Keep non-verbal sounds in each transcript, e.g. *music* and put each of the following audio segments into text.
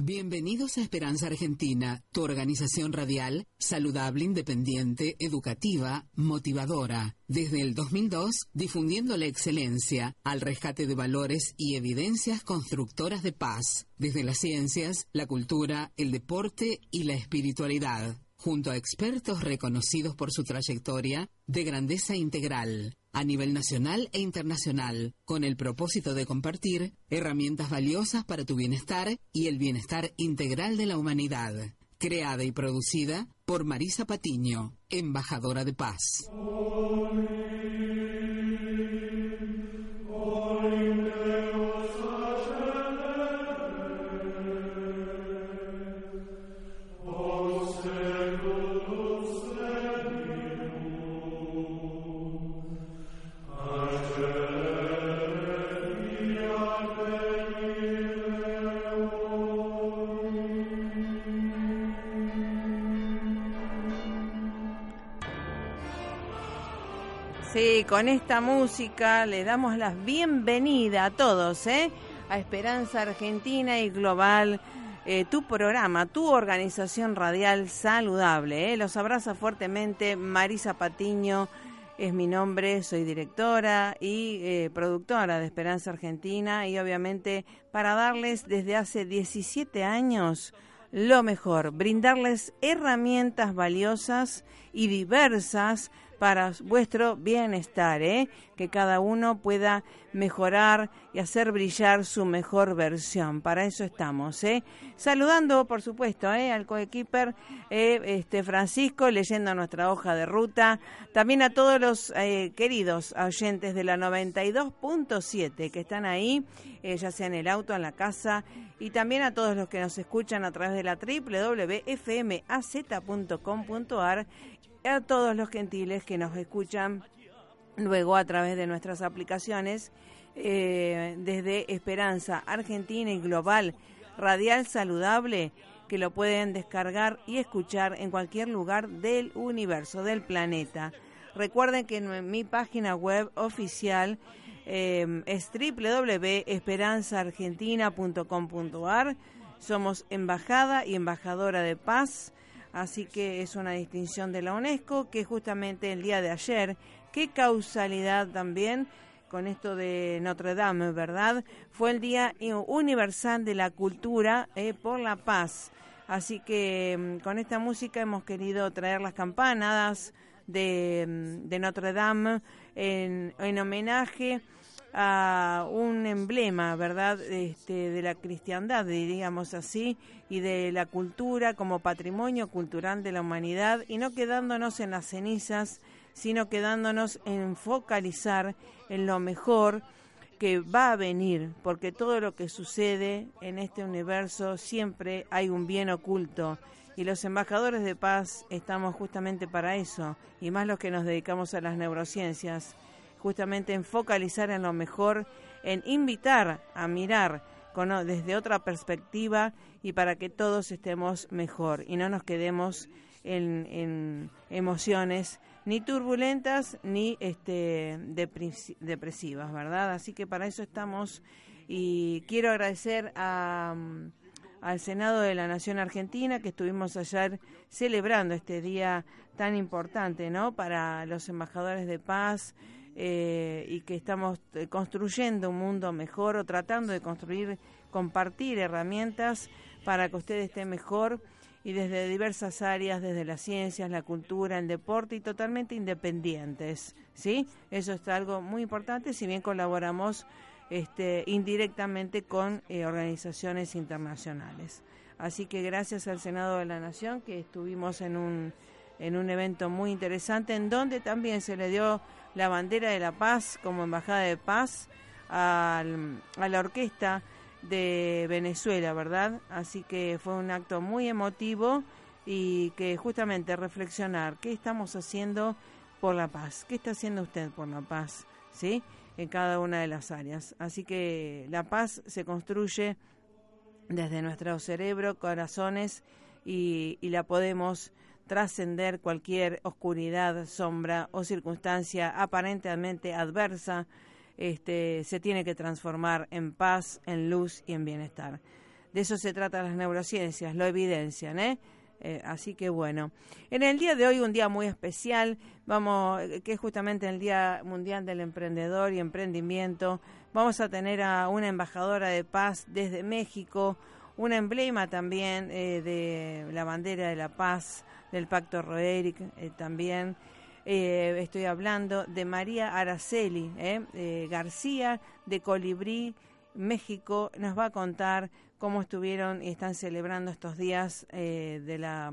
Bienvenidos a Esperanza Argentina, tu organización radial, saludable, independiente, educativa, motivadora. Desde el 2002, difundiendo la excelencia al rescate de valores y evidencias constructoras de paz, desde las ciencias, la cultura, el deporte y la espiritualidad, junto a expertos reconocidos por su trayectoria de grandeza integral a nivel nacional e internacional, con el propósito de compartir herramientas valiosas para tu bienestar y el bienestar integral de la humanidad. Creada y producida por Marisa Patiño, embajadora de paz. Sí, con esta música le damos la bienvenida a todos, ¿eh? A Esperanza Argentina y Global, eh, tu programa, tu organización radial saludable. ¿eh? Los abraza fuertemente Marisa Patiño, es mi nombre, soy directora y eh, productora de Esperanza Argentina y obviamente para darles desde hace 17 años lo mejor, brindarles herramientas valiosas y diversas para vuestro bienestar, ¿eh? que cada uno pueda mejorar y hacer brillar su mejor versión. Para eso estamos. ¿eh? Saludando, por supuesto, ¿eh? al coequiper eh, este, Francisco, leyendo nuestra hoja de ruta. También a todos los eh, queridos oyentes de la 92.7 que están ahí, eh, ya sea en el auto, en la casa, y también a todos los que nos escuchan a través de la www.fmaz.com.ar a todos los gentiles que nos escuchan luego a través de nuestras aplicaciones eh, desde Esperanza Argentina y Global Radial Saludable que lo pueden descargar y escuchar en cualquier lugar del universo, del planeta. Recuerden que en mi página web oficial eh, es www.esperanzaargentina.com.ar. Somos embajada y embajadora de paz Así que es una distinción de la UNESCO que justamente el día de ayer, qué causalidad también con esto de Notre Dame, ¿verdad? Fue el Día Universal de la Cultura eh, por la Paz. Así que mm, con esta música hemos querido traer las campanadas de, mm, de Notre Dame en, en homenaje a un emblema, ¿verdad?, este, de la cristiandad, diríamos así, y de la cultura como patrimonio cultural de la humanidad, y no quedándonos en las cenizas, sino quedándonos en focalizar en lo mejor que va a venir, porque todo lo que sucede en este universo siempre hay un bien oculto. Y los embajadores de paz estamos justamente para eso, y más los que nos dedicamos a las neurociencias justamente en focalizar en lo mejor, en invitar a mirar con, desde otra perspectiva y para que todos estemos mejor y no nos quedemos en, en emociones ni turbulentas ni este, depresivas, ¿verdad? Así que para eso estamos y quiero agradecer a, al Senado de la Nación Argentina que estuvimos ayer celebrando este día tan importante, ¿no? Para los embajadores de paz, eh, y que estamos eh, construyendo un mundo mejor o tratando de construir, compartir herramientas para que usted esté mejor y desde diversas áreas, desde las ciencias, la cultura, el deporte y totalmente independientes, ¿sí? Eso es algo muy importante, si bien colaboramos este, indirectamente con eh, organizaciones internacionales. Así que gracias al Senado de la Nación que estuvimos en un en un evento muy interesante en donde también se le dio la bandera de la paz como embajada de paz a la orquesta de Venezuela, ¿verdad? Así que fue un acto muy emotivo y que justamente reflexionar qué estamos haciendo por la paz, qué está haciendo usted por la paz, ¿sí? En cada una de las áreas. Así que la paz se construye desde nuestro cerebro, corazones y, y la podemos trascender cualquier oscuridad, sombra o circunstancia aparentemente adversa este, se tiene que transformar en paz, en luz y en bienestar. De eso se trata las neurociencias, lo evidencian, ¿eh? ¿eh? así que bueno, en el día de hoy un día muy especial, vamos, que es justamente el Día Mundial del Emprendedor y Emprendimiento. Vamos a tener a una embajadora de paz desde México, un emblema también eh, de la bandera de la paz del Pacto Roeric eh, también. Eh, estoy hablando de María Araceli eh, García de Colibrí, México. Nos va a contar cómo estuvieron y están celebrando estos días eh, de la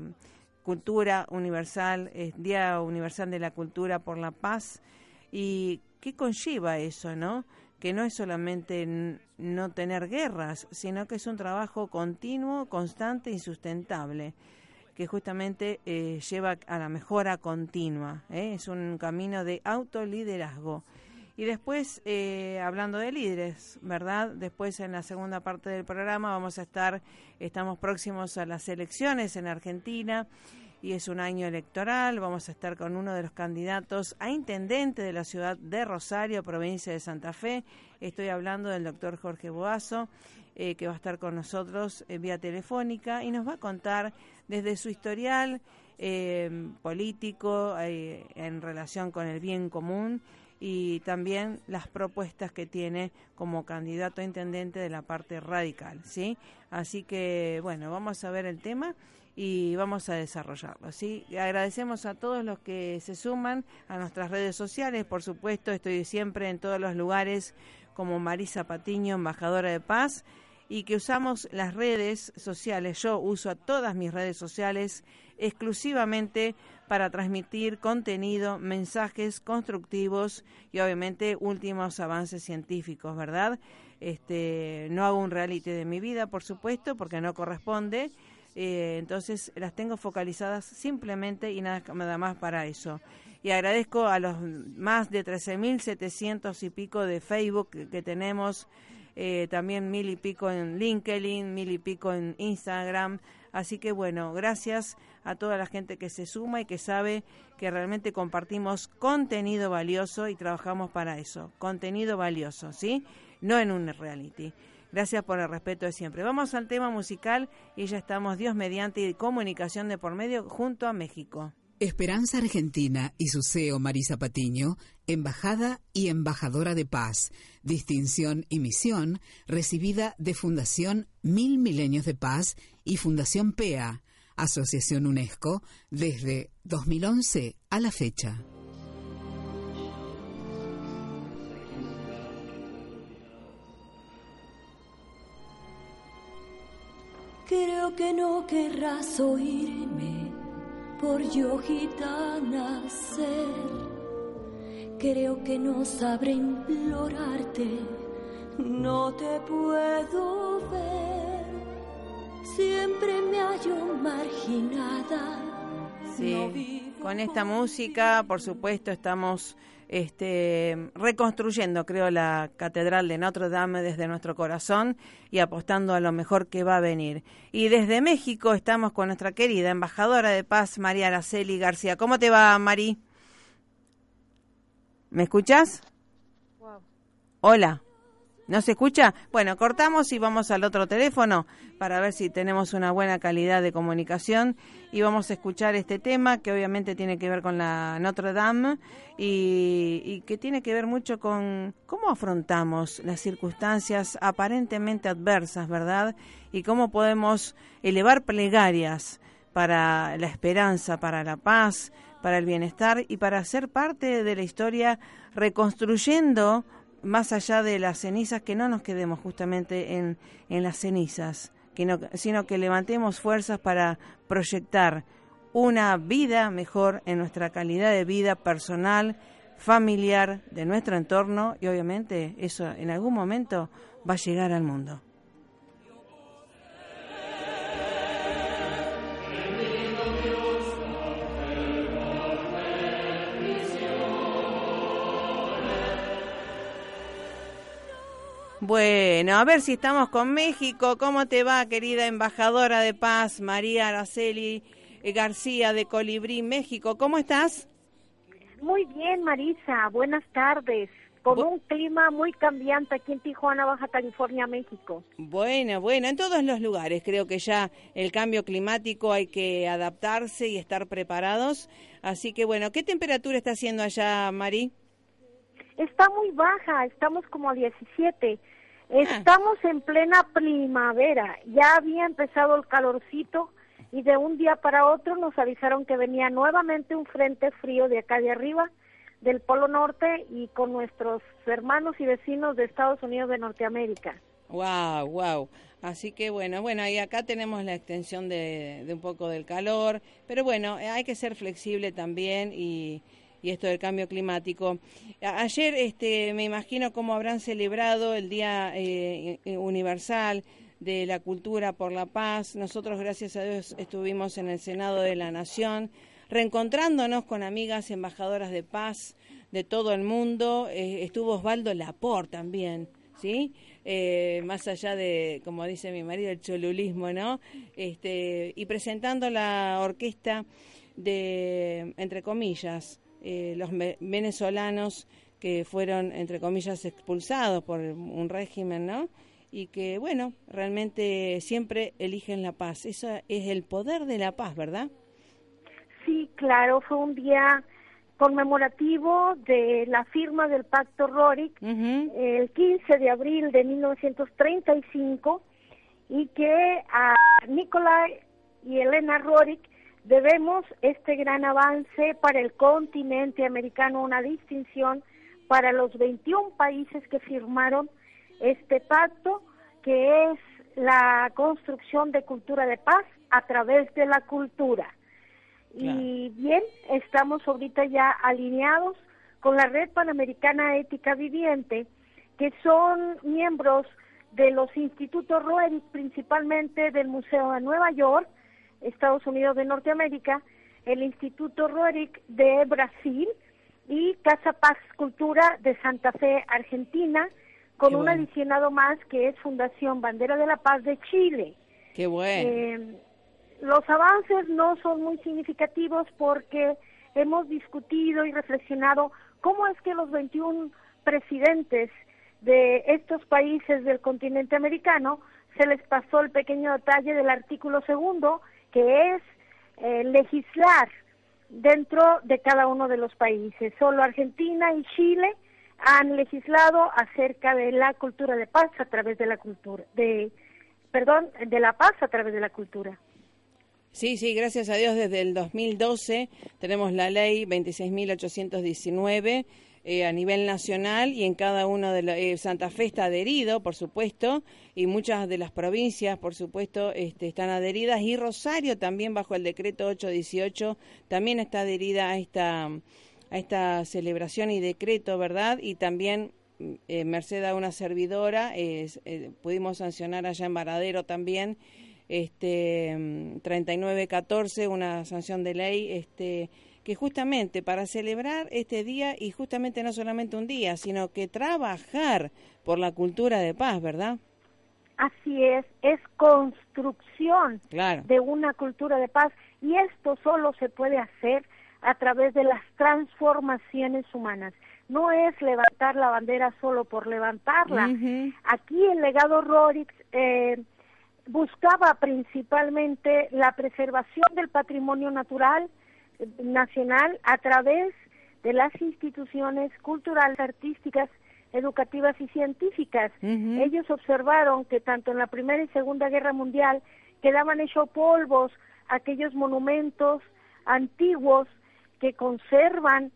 cultura universal, Día Universal de la Cultura por la Paz y qué conlleva eso, ¿no? Que no es solamente no tener guerras, sino que es un trabajo continuo, constante y sustentable que justamente eh, lleva a la mejora continua. ¿eh? Es un camino de autoliderazgo. Y después, eh, hablando de líderes, ¿verdad? Después en la segunda parte del programa vamos a estar, estamos próximos a las elecciones en Argentina y es un año electoral. Vamos a estar con uno de los candidatos a intendente de la ciudad de Rosario, provincia de Santa Fe. Estoy hablando del doctor Jorge Boazo, que va a estar con nosotros vía telefónica y nos va a contar desde su historial eh, político eh, en relación con el bien común y también las propuestas que tiene como candidato a intendente de la parte radical, ¿sí? Así que, bueno, vamos a ver el tema y vamos a desarrollarlo, ¿sí? Agradecemos a todos los que se suman a nuestras redes sociales, por supuesto, estoy siempre en todos los lugares como Marisa Patiño, embajadora de paz, y que usamos las redes sociales. Yo uso a todas mis redes sociales exclusivamente para transmitir contenido, mensajes constructivos y obviamente últimos avances científicos, ¿verdad? Este, no hago un reality de mi vida, por supuesto, porque no corresponde. Eh, entonces las tengo focalizadas simplemente y nada, nada más para eso. Y agradezco a los más de 13.700 y pico de Facebook que tenemos eh, también mil y pico en LinkedIn, mil y pico en Instagram. Así que bueno, gracias a toda la gente que se suma y que sabe que realmente compartimos contenido valioso y trabajamos para eso, contenido valioso, ¿sí? No en un reality. Gracias por el respeto de siempre. Vamos al tema musical y ya estamos Dios mediante y comunicación de por medio junto a México. Esperanza Argentina y su CEO Marisa Patiño, embajada y embajadora de paz, distinción y misión recibida de Fundación Mil Milenios de Paz y Fundación PEA, Asociación UNESCO, desde 2011 a la fecha. Creo que no querrás oírme por yo gitana ser. Creo que no sabré implorarte, no te puedo ver. Siempre me hallo marginada. Sí, con esta música, por supuesto, estamos este, reconstruyendo, creo, la Catedral de Notre Dame desde nuestro corazón y apostando a lo mejor que va a venir. Y desde México estamos con nuestra querida embajadora de paz, María Araceli García. ¿Cómo te va, Mari? ¿Me escuchas? Hola. ¿No se escucha? Bueno, cortamos y vamos al otro teléfono para ver si tenemos una buena calidad de comunicación y vamos a escuchar este tema que obviamente tiene que ver con la Notre Dame y, y que tiene que ver mucho con cómo afrontamos las circunstancias aparentemente adversas, ¿verdad? Y cómo podemos elevar plegarias para la esperanza, para la paz, para el bienestar y para ser parte de la historia reconstruyendo más allá de las cenizas, que no nos quedemos justamente en, en las cenizas, sino que levantemos fuerzas para proyectar una vida mejor en nuestra calidad de vida personal, familiar, de nuestro entorno y obviamente eso en algún momento va a llegar al mundo. Bueno, a ver si estamos con México. ¿Cómo te va, querida embajadora de paz, María Araceli García de Colibrí, México? ¿Cómo estás? Muy bien, Marisa. Buenas tardes. Con un clima muy cambiante aquí en Tijuana, Baja California, México. Bueno, bueno, en todos los lugares creo que ya el cambio climático hay que adaptarse y estar preparados. Así que bueno, ¿qué temperatura está haciendo allá, Mari? Está muy baja, estamos como a 17. Ah. Estamos en plena primavera. Ya había empezado el calorcito y de un día para otro nos avisaron que venía nuevamente un frente frío de acá de arriba del Polo Norte y con nuestros hermanos y vecinos de Estados Unidos de Norteamérica. Wow, wow. Así que bueno, bueno, y acá tenemos la extensión de, un poco del calor, pero bueno, hay que ser flexible también y, y esto del cambio climático. ayer, este, me imagino cómo habrán celebrado el Día eh, Universal de la Cultura por la Paz. Nosotros, gracias a Dios, estuvimos en el Senado de la Nación reencontrándonos con amigas embajadoras de paz de todo el mundo. Eh, estuvo Osvaldo Lapor también, ¿sí? Eh, más allá de, como dice mi marido, el cholulismo, ¿no? Este, y presentando la orquesta de, entre comillas, eh, los venezolanos que fueron, entre comillas, expulsados por un régimen, ¿no? Y que, bueno, realmente siempre eligen la paz. Eso es el poder de la paz, ¿verdad? Sí, claro, fue un día conmemorativo de la firma del Pacto Rorik el 15 de abril de 1935 y que a Nicolai y Elena Rorik debemos este gran avance para el continente americano, una distinción para los 21 países que firmaron este pacto, que es la construcción de cultura de paz a través de la cultura. Y bien, estamos ahorita ya alineados con la Red Panamericana Ética Viviente, que son miembros de los institutos Roerich, principalmente del Museo de Nueva York, Estados Unidos de Norteamérica, el Instituto Roerich de Brasil y Casa Paz Cultura de Santa Fe, Argentina, con un adicionado más que es Fundación Bandera de la Paz de Chile. Qué bueno. Eh, los avances no son muy significativos porque hemos discutido y reflexionado cómo es que los 21 presidentes de estos países del continente americano se les pasó el pequeño detalle del artículo segundo, que es eh, legislar dentro de cada uno de los países. Solo Argentina y Chile han legislado acerca de la cultura de paz a través de la cultura, de, perdón, de la paz a través de la cultura. Sí, sí, gracias a Dios desde el 2012 tenemos la ley 26.819 eh, a nivel nacional y en cada uno de los... Eh, Santa Fe está adherido, por supuesto, y muchas de las provincias, por supuesto, este, están adheridas y Rosario también bajo el decreto 818 también está adherida a esta, a esta celebración y decreto, ¿verdad? Y también eh, merced a una servidora, eh, pudimos sancionar allá en Varadero también este 3914, una sanción de ley este que justamente para celebrar este día y justamente no solamente un día, sino que trabajar por la cultura de paz, ¿verdad? Así es, es construcción de una cultura de paz y esto solo se puede hacer a través de las transformaciones humanas. No es levantar la bandera solo por levantarla. Aquí el legado Rorix eh, buscaba principalmente la preservación del patrimonio natural nacional a través de las instituciones culturales, artísticas, educativas y científicas. Ellos observaron que tanto en la Primera y Segunda Guerra Mundial quedaban hechos polvos aquellos monumentos antiguos que conservan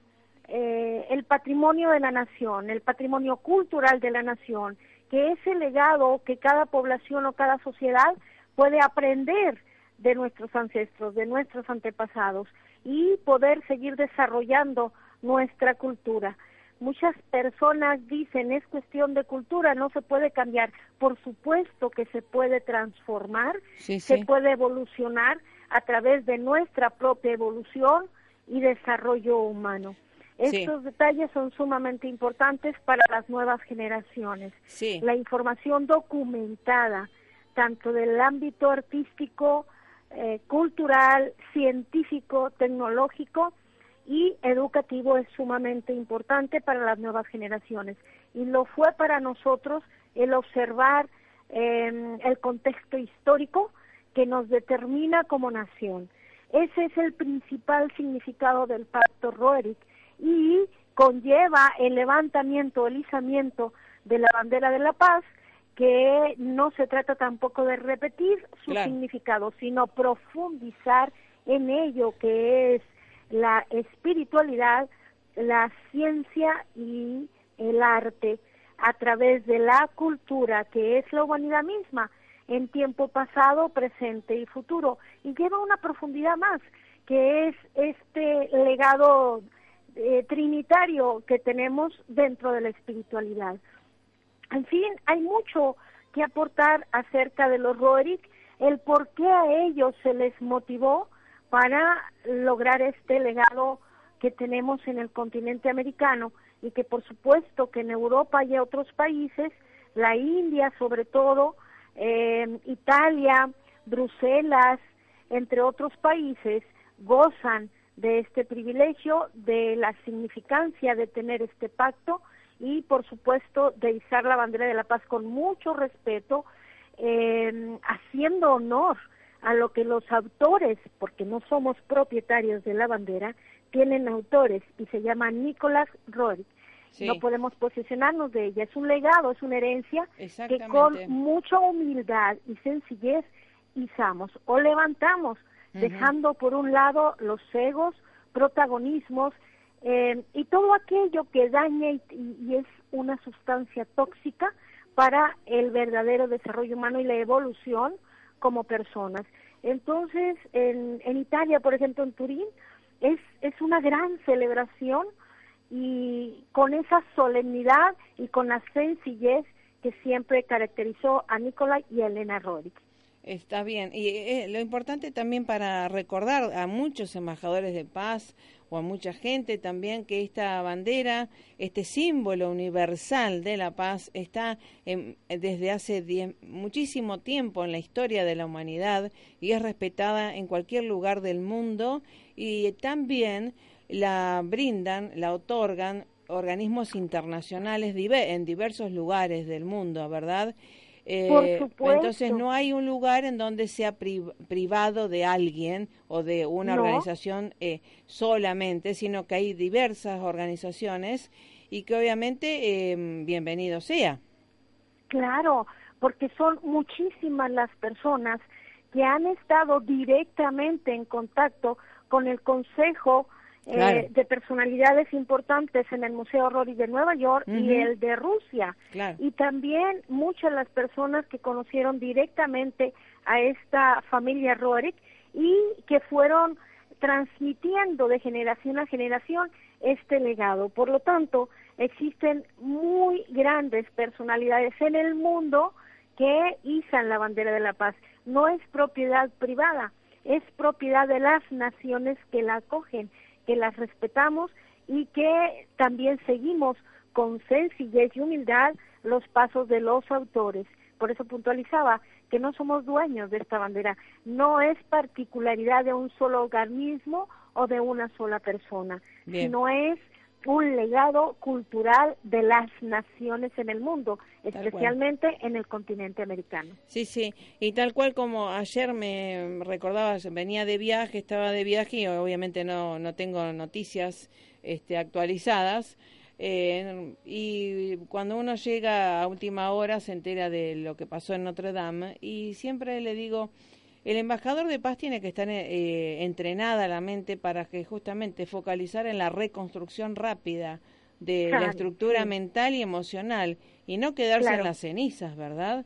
eh, el patrimonio de la nación, el patrimonio cultural de la nación, que ese legado que cada población o cada sociedad puede aprender de nuestros ancestros, de nuestros antepasados y poder seguir desarrollando nuestra cultura. Muchas personas dicen es cuestión de cultura, no se puede cambiar. Por supuesto que se puede transformar, se puede evolucionar a través de nuestra propia evolución y desarrollo humano. Estos detalles son sumamente importantes para las nuevas generaciones. La información documentada, tanto del ámbito artístico, eh, cultural, científico, tecnológico y educativo es sumamente importante para las nuevas generaciones. Y lo fue para nosotros el observar em, el contexto histórico que nos determina como nación. Ese es el principal significado del pacto Roerich y conlleva el levantamiento, el izamiento de la bandera de la paz, que no se trata tampoco de repetir su significado, sino profundizar en ello que es la espiritualidad, la ciencia y el arte a través de la cultura que es la humanidad misma en tiempo pasado, presente y futuro y lleva una profundidad más que es este legado eh, trinitario que tenemos dentro de la espiritualidad. En fin, hay mucho que aportar acerca de los Roerich, el por qué a ellos se les motivó para lograr este legado que tenemos en el continente americano y que por supuesto que en Europa y otros países, la India sobre todo, eh, Italia, Bruselas, entre otros países, gozan de este privilegio, de la significancia de tener este pacto y, por supuesto, de izar la bandera de la paz con mucho respeto, eh, haciendo honor a lo que los autores, porque no somos propietarios de la bandera, tienen autores y se llama Nicolás Roerich. No podemos posicionarnos de ella. Es un legado, es una herencia que con mucha humildad y sencillez izamos o levantamos dejando por un lado los egos, protagonismos eh, y todo aquello que daña y, es una sustancia tóxica para el verdadero desarrollo humano y la evolución como personas. Entonces, en, en Italia, por ejemplo, en Turín, es, es una gran celebración y con esa solemnidad y con la sencillez que siempre caracterizó a Nicolai y a Elena Rorik. Está bien. Y eh, lo importante también para recordar a muchos embajadores de paz o a mucha gente también que esta bandera, este símbolo universal de la paz, está desde hace muchísimo tiempo en la historia de la humanidad y es respetada en cualquier lugar del mundo y también la brindan, la otorgan organismos internacionales en diversos lugares del mundo, ¿verdad? Eh, entonces no hay un lugar en donde sea privado de alguien o de una organización eh, solamente, sino que hay diversas organizaciones y que obviamente eh, bienvenido sea. Claro, porque son muchísimas las personas que han estado directamente en contacto con el Consejo eh, de personalidades importantes en el Museo Rory de Nueva York y el de Rusia. Y también muchas las personas que conocieron directamente a esta familia Rory y que fueron transmitiendo de generación a generación este legado. Por lo tanto, existen muy grandes personalidades en el mundo que izan la bandera de la paz. No es propiedad privada, es propiedad de las naciones que la acogen que las respetamos y que también seguimos con sencillez y humildad los pasos de los autores. Por eso puntualizaba que no somos dueños de esta bandera, no es particularidad de un solo organismo o de una sola persona, sino es un legado cultural de las naciones en el mundo, especialmente en el continente americano. Sí, sí, y tal cual como ayer me recordabas, venía de viaje, estaba de viaje y obviamente no, no tengo noticias este, actualizadas. Eh, y cuando uno llega a última hora se entera de lo que pasó en Notre Dame y siempre le digo, el embajador de paz tiene que estar eh, entrenada la mente para que justamente focalizar en la reconstrucción rápida de la estructura mental y emocional y no quedarse en las cenizas, ¿verdad?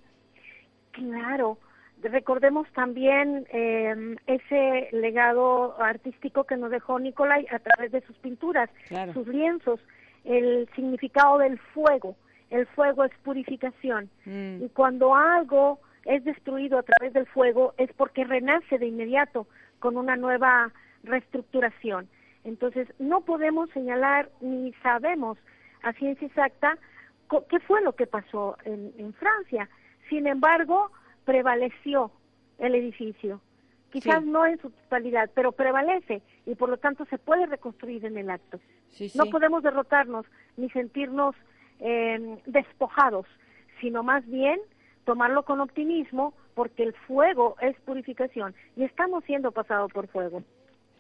Claro. Recordemos también em, ese legado artístico que nos dejó Nicolai a través de sus pinturas, sus lienzos, el significado del fuego. El fuego es purificación. Mm. Y cuando algo es destruido a través del fuego es porque renace de inmediato con una nueva reestructuración. Entonces, no podemos señalar ni sabemos a ciencia exacta qué fue lo que pasó en, Francia. Sin embargo, prevaleció el edificio. Quizás no en su totalidad, pero prevalece y por lo tanto se puede reconstruir en el acto. no podemos derrotarnos ni sentirnos eh, despojados, sino más bien tomarlo con optimismo porque el fuego es purificación y estamos siendo pasados por fuego.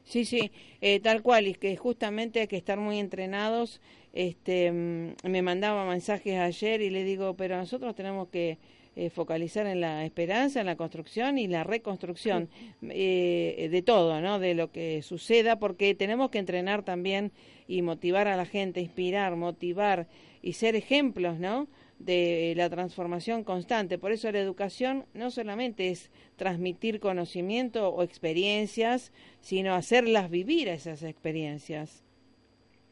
Sí, sí, eh, tal cual, y que justamente hay que estar muy entrenados. Este, mm, me mandaba mensajes ayer y le digo, pero nosotros tenemos que eh, focalizar en la esperanza, en la construcción y la reconstrucción eh, de todo, ¿no? De lo que suceda, porque tenemos que entrenar también y motivar a la gente, inspirar, motivar y ser ejemplos, ¿no? De la transformación constante. Por eso la educación no solamente es transmitir conocimiento o experiencias, sino hacerlas vivir esas experiencias.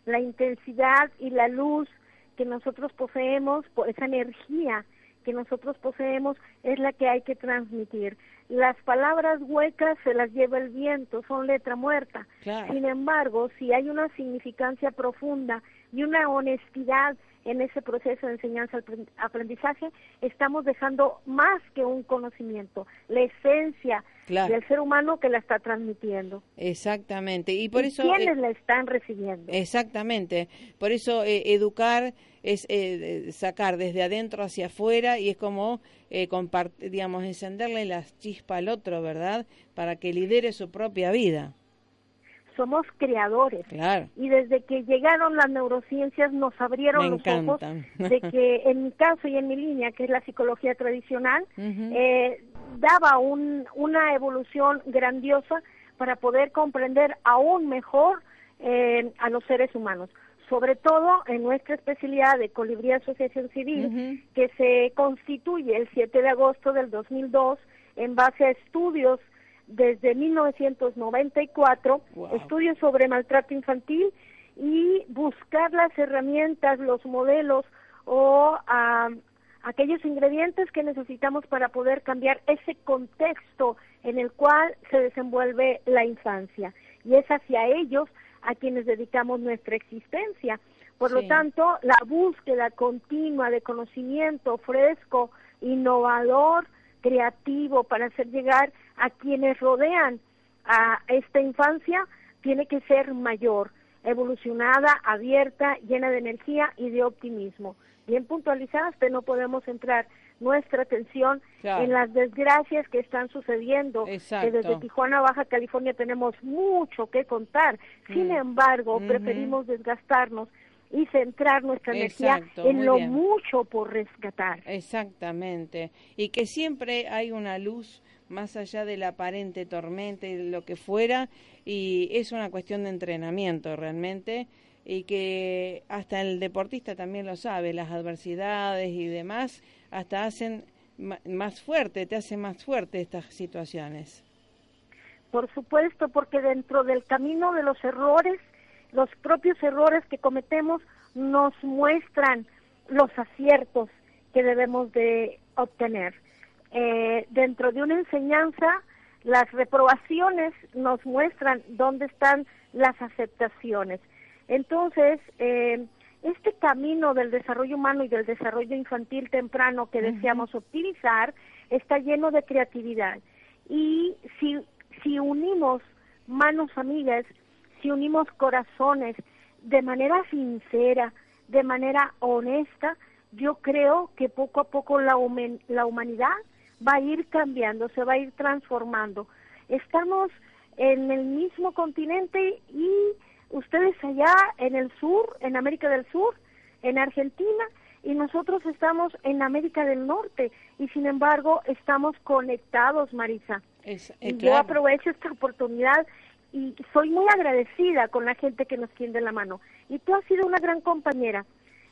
La intensidad y la luz que nosotros poseemos, esa energía que nosotros poseemos es la que hay que transmitir. Las palabras huecas se las lleva el viento, son letra muerta. Sin embargo, si hay una significancia profunda y una honestidad en ese proceso de enseñanza-aprendizaje, estamos dejando más que un conocimiento, la esencia del ser humano que la está transmitiendo. Exactamente. Y por eso quiénes eh, la están recibiendo. Exactamente. Por eso eh, educar es eh, sacar desde adentro hacia afuera y es como digamos encenderle la chispa al otro, ¿verdad? Para que lidere su propia vida somos creadores. Y desde que llegaron las neurociencias nos abrieron los ojos de *laughs* que en mi caso y en mi línea, que es la psicología tradicional, eh, daba un, una evolución grandiosa para poder comprender aún mejor eh, a los seres humanos. Sobre todo en nuestra especialidad de Colibrí Asociación Civil, que se constituye el 7 de agosto del 2002 en base a estudios desde 1994, estudios sobre maltrato infantil y buscar las herramientas, los modelos o aquellos ingredientes que necesitamos para poder cambiar ese contexto en el cual se desenvuelve la infancia. Y es hacia ellos a quienes dedicamos nuestra existencia. Por lo tanto, la búsqueda continua de conocimiento fresco, innovador, creativo para hacer llegar a quienes rodean a esta infancia tiene que ser mayor, evolucionada, abierta, llena de energía y de optimismo. Bien puntualizadas, pero no podemos entrar nuestra atención en las desgracias que están sucediendo, que desde Tijuana, Baja California tenemos mucho que contar. Sin mm. embargo, preferimos desgastarnos y centrar nuestra energía en lo mucho por rescatar. Exactamente. Y que siempre hay una luz más allá de la aparente tormenta y lo que fuera, y es una cuestión de entrenamiento realmente, y que hasta el deportista también lo sabe, las adversidades y demás, hasta hacen más fuerte, te hacen más fuerte estas situaciones. Por supuesto, porque dentro del camino de los errores los propios errores que cometemos nos muestran los aciertos que debemos de obtener. Eh, dentro de una enseñanza, las reprobaciones nos muestran dónde están las aceptaciones. Entonces, eh, este camino del desarrollo humano y del desarrollo infantil temprano que deseamos optimizar está lleno de creatividad. Y si, si unimos manos amigas si unimos corazones de manera sincera, de manera honesta, yo creo que poco a poco la, la humanidad va a ir cambiando, se va a ir transformando. Estamos en el mismo continente y ustedes allá en el sur, en América del Sur, en Argentina, y nosotros estamos en América del Norte y sin embargo estamos conectados, Marisa. Es, eh, Yo aprovecho esta oportunidad y soy muy agradecida con la gente que nos tiende la mano. Y tú has sido una gran compañera.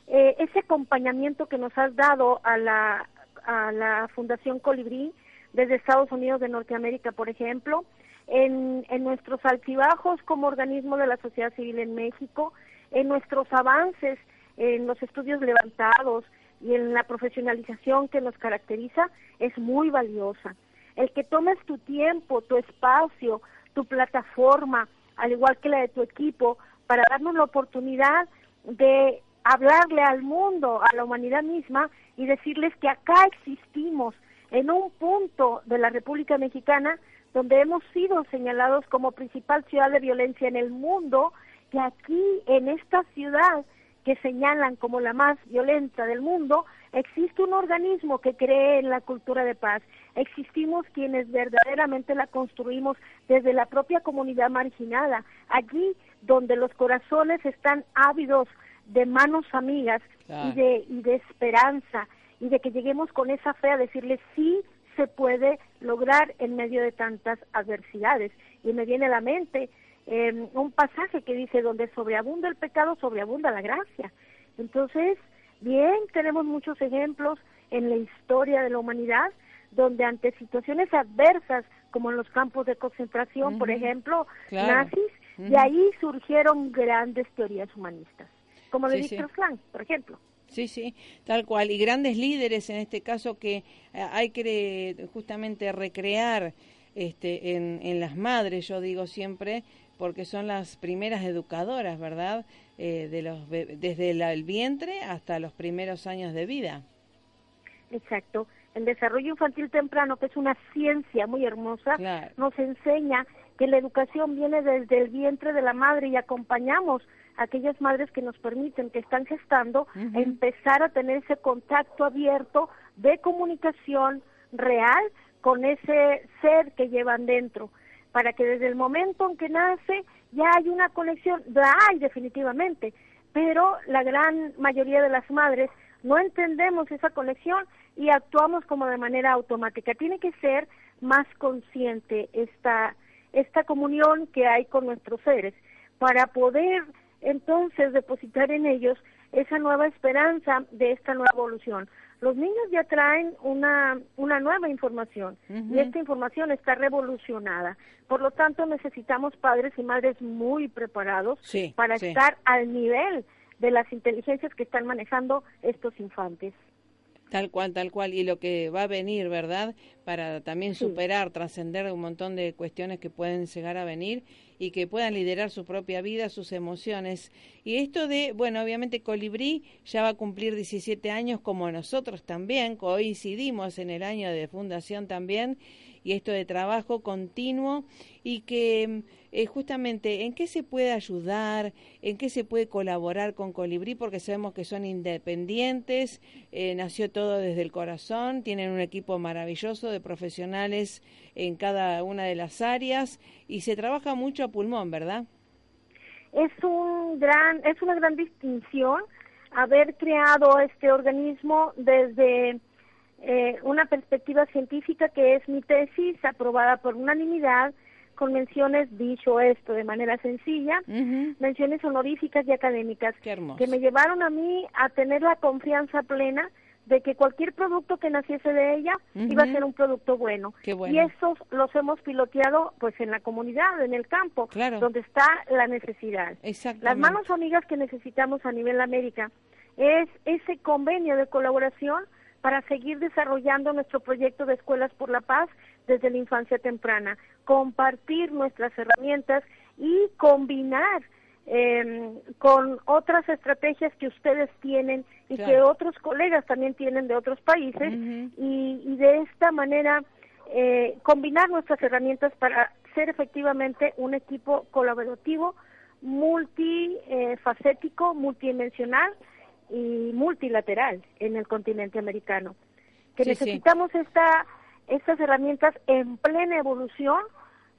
Eh, ese acompañamiento que nos has dado a la, a la Fundación Colibrí desde Estados Unidos de Norteamérica, por ejemplo, en, en nuestros altibajos como organismo de la sociedad civil en México, en nuestros avances, en los estudios levantados y en la profesionalización que nos caracteriza, es muy valiosa. El que tomes tu tiempo, tu espacio, tu plataforma al igual que la de tu equipo, para darnos la oportunidad de hablarle al mundo, a la humanidad misma y decirles que acá existimos en un punto de la República Mexicana donde hemos sido señalados como principal ciudad de violencia en el mundo, que aquí en esta ciudad que señalan como la más violenta del mundo, existe un organismo que cree en la cultura de paz. Existimos quienes verdaderamente la construimos desde la propia comunidad marginada, allí donde los corazones están ávidos de manos amigas y, de, y de esperanza y de que lleguemos con esa fe a decirle sí se puede lograr en medio de tantas adversidades. Y me viene a la mente em, un pasaje que dice, donde sobreabunda el pecado, sobreabunda la gracia. Entonces, bien, tenemos muchos ejemplos en la historia de la humanidad, donde ante situaciones adversas, como en los campos de concentración, por ejemplo, nazis, de ahí surgieron grandes teorías humanistas, como de Víctor Frank, por ejemplo. Sí, sí, tal cual. Y grandes líderes en este caso que eh, hay que justamente recrear este, en, en, las madres, yo digo siempre, porque son las primeras educadoras, ¿verdad? Eh, de los, desde el vientre hasta los primeros años de vida. Exacto. El desarrollo infantil temprano, que es una ciencia muy hermosa, nos enseña que la educación viene desde el vientre de la madre y acompañamos aquellas madres que nos permiten, que están gestando, empezar a tener ese contacto abierto de comunicación real con ese ser que llevan dentro, para que desde el momento en que nace ya hay una conexión, la hay definitivamente, pero la gran mayoría de las madres no entendemos esa conexión y actuamos como de manera automática. Tiene que ser más consciente esta, esta comunión que hay con nuestros seres para poder entonces depositar en ellos esa nueva esperanza de esta nueva evolución. Los niños ya traen una, una nueva información y esta información está revolucionada. Por lo tanto, necesitamos padres y madres muy preparados para estar al nivel de las inteligencias que están manejando estos infantes. Tal cual, tal cual. Y lo que va a venir, ¿verdad? Para también superar, trascender un montón de cuestiones que pueden llegar a venir y que puedan liderar su propia vida, sus emociones. Y esto de, bueno, obviamente Colibrí ya va a cumplir 17 años como nosotros también, coincidimos en el año de fundación también y esto de trabajo continuo y que eh, justamente en qué se puede ayudar, en qué se puede colaborar con Colibrí, porque sabemos que son independientes, eh, nació todo desde el corazón, tienen un equipo maravilloso de profesionales en cada una de las áreas y se trabaja mucho a pulmón, ¿verdad? Es un gran, es una gran distinción haber creado este organismo desde eh, una perspectiva científica que es mi tesis aprobada por unanimidad con menciones, dicho esto de manera sencilla, menciones honoríficas y académicas que me llevaron a mí a tener la confianza plena de que cualquier producto que naciese de ella iba a ser un producto bueno. Y esos los hemos piloteado pues en la comunidad, en el campo, donde está la necesidad. Las manos amigas que necesitamos a nivel América. Es ese convenio de colaboración para seguir desarrollando nuestro proyecto de Escuelas por la Paz desde la infancia temprana, compartir nuestras herramientas y combinar em, con otras estrategias que ustedes tienen y que otros colegas también tienen de otros países. Y, de esta manera eh, combinar nuestras herramientas para ser efectivamente un equipo colaborativo multifacético, multidimensional y multilateral en el continente americano. Que necesitamos esta, estas herramientas en plena evolución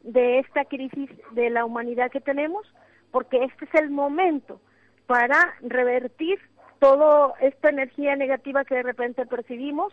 de esta crisis de la humanidad que tenemos, porque este es el momento para revertir toda esta energía negativa que de repente percibimos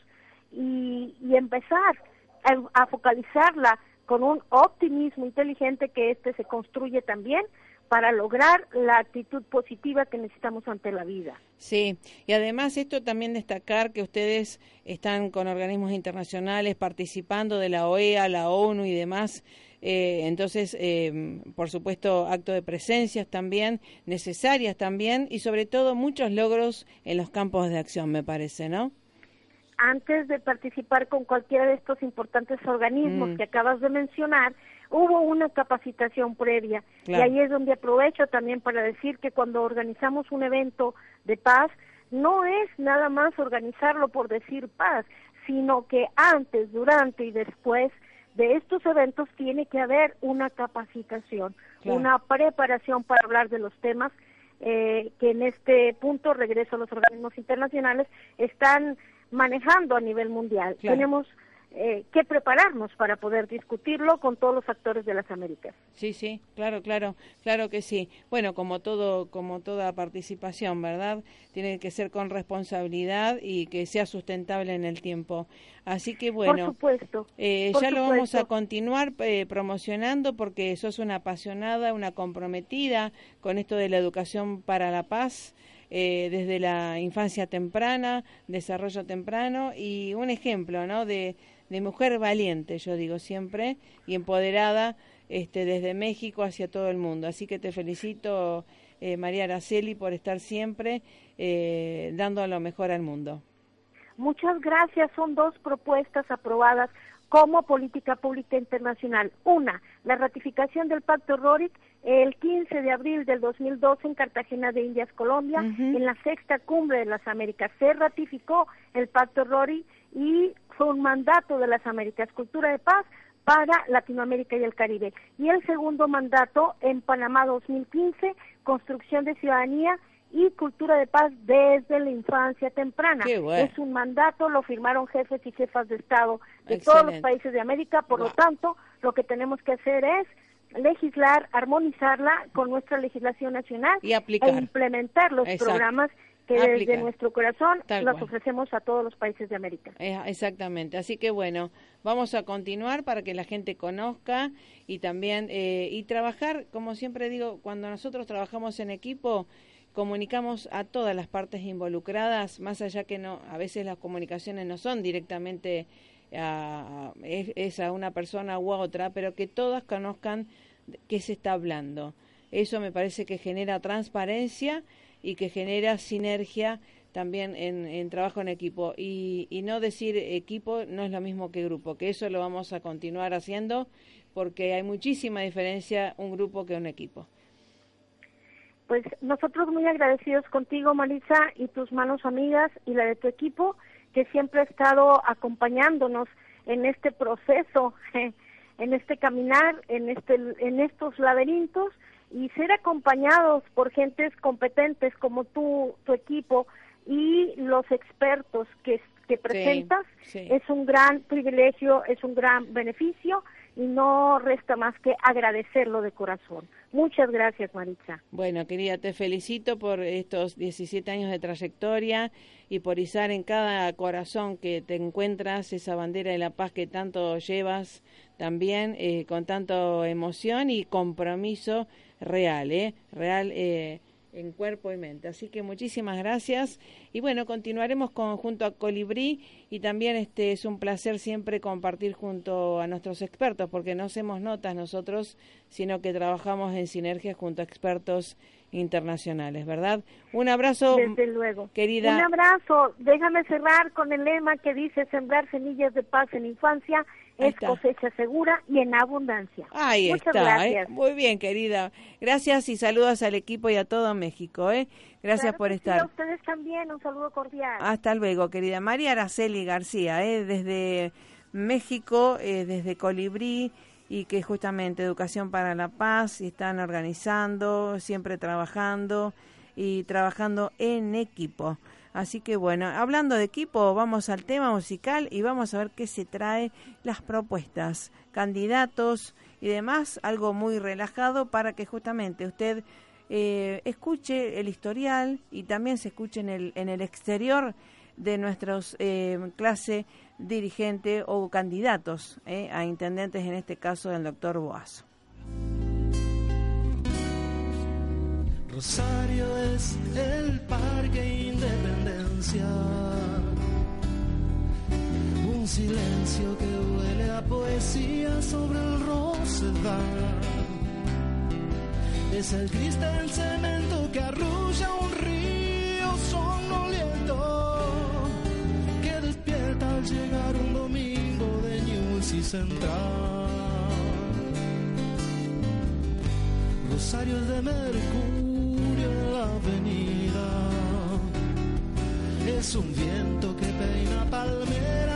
y, empezar a, a, focalizarla con un optimismo inteligente que este se construye también para lograr la actitud positiva que necesitamos ante la vida. Sí, y además esto también destacar que ustedes están con organismos internacionales participando de la OEA, la ONU y demás. Eh, entonces, eh, por supuesto, acto de presencias también, necesarias también, y sobre todo muchos logros en los campos de acción, me parece, ¿no? Antes de participar con cualquiera de estos importantes organismos mm. que acabas de mencionar, hubo una capacitación previa. Y ahí es donde aprovecho también para decir que cuando organizamos un evento de paz, no es nada más organizarlo por decir paz, sino que antes, durante y después de estos eventos tiene que haber una capacitación, una preparación para hablar de los temas eh, que en este punto, regreso a los organismos internacionales, están manejando a nivel mundial. Tenemos eh, que prepararnos para poder discutirlo con todos los actores de las Américas. Sí, sí, claro, claro, claro que sí. Bueno, como todo, como toda participación, ¿verdad? Tiene que ser con responsabilidad y que sea sustentable en el tiempo. Así que bueno, supuesto, eh, ya lo vamos a continuar eh, promocionando porque sos una apasionada, una comprometida con esto de la educación para la paz. desde la infancia temprana, desarrollo temprano y un ejemplo, ¿no? De, de mujer valiente, yo digo siempre, y empoderada este, desde México hacia todo el mundo. Así que te felicito, eh, María Araceli, por estar siempre eh, dando lo mejor al mundo. Muchas gracias. Son dos propuestas aprobadas como política pública internacional. Una, la ratificación del Pacto RORIC el 15 de abril del 2012 en Cartagena de Indias, Colombia, en la sexta cumbre de las Américas. Se ratificó el Pacto RORIC y fue un mandato de las Américas, cultura de paz para Latinoamérica y el Caribe. Y el segundo mandato en Panamá 2015, construcción de ciudadanía y cultura de paz desde la infancia temprana. Es un mandato, lo firmaron jefes y jefas de Estado de todos los países de América, por lo tanto, lo que tenemos que hacer es legislar, armonizarla con nuestra legislación nacional y e implementar los programas que desde nuestro corazón los ofrecemos a todos los países de América. Exactamente, así que bueno, vamos a continuar para que la gente conozca y también eh, y trabajar, como siempre digo, cuando nosotros trabajamos en equipo, comunicamos a todas las partes involucradas, más allá que no, a veces las comunicaciones no son directamente a, es a una persona u a otra, pero que todas conozcan qué se está hablando. Eso me parece que genera transparencia y que genera sinergia también en, trabajo en equipo. Y, y, no decir equipo no es lo mismo que grupo, que eso lo vamos a continuar haciendo porque hay muchísima diferencia un grupo que un equipo. Pues nosotros muy agradecidos contigo, Marisa, y tus manos amigas y la de tu equipo, que siempre ha estado acompañándonos en este proceso, *laughs* en este caminar, en, este, en estos laberintos y ser acompañados por gentes competentes como tú, tu equipo y los expertos que, que presentas es un gran privilegio, es un gran beneficio y no resta más que agradecerlo de corazón. Muchas gracias, Maritza. Bueno, querida, te felicito por estos 17 años de trayectoria y por izar en cada corazón que te encuentras esa bandera de la paz que tanto llevas también eh, con tanto emoción y compromiso real, ¿eh? Real eh, en cuerpo y mente. Así que muchísimas gracias y bueno, continuaremos con, junto a Colibrí y también este es un placer siempre compartir junto a nuestros expertos porque no hacemos notas nosotros, sino que trabajamos en sinergia junto a expertos internacionales, ¿verdad? Un abrazo, Desde luego. querida. Un abrazo. Déjame cerrar con el lema que dice sembrar semillas de paz en infancia es cosecha segura y en abundancia. Ahí Muchas está. ¿eh? Gracias. Muy bien, querida. Gracias y saludos al equipo y a todo México. ¿eh? Gracias por estar. a ustedes también, un saludo cordial. Hasta luego, querida María Araceli García, ¿eh? desde México, eh, desde Colibrí y que justamente Educación para la Paz y están organizando, siempre trabajando y trabajando en equipo. Así que bueno, hablando de equipo, vamos al tema musical y vamos a ver qué se trae las propuestas, candidatos y demás, algo muy relajado para que justamente usted eh, escuche el historial y también se escuche en el, en el exterior de nuestros eh, clase dirigente o candidatos eh, a intendentes, en este caso del doctor Boazo. Rosario es el parque Independencia, un silencio que huele a poesía sobre el rosedal. Es el triste del cemento que arrulla un río sonoliento que despierta al llegar un domingo de News y Central. Rosario de Mercurio la avenida. Es un viento que peina palmeras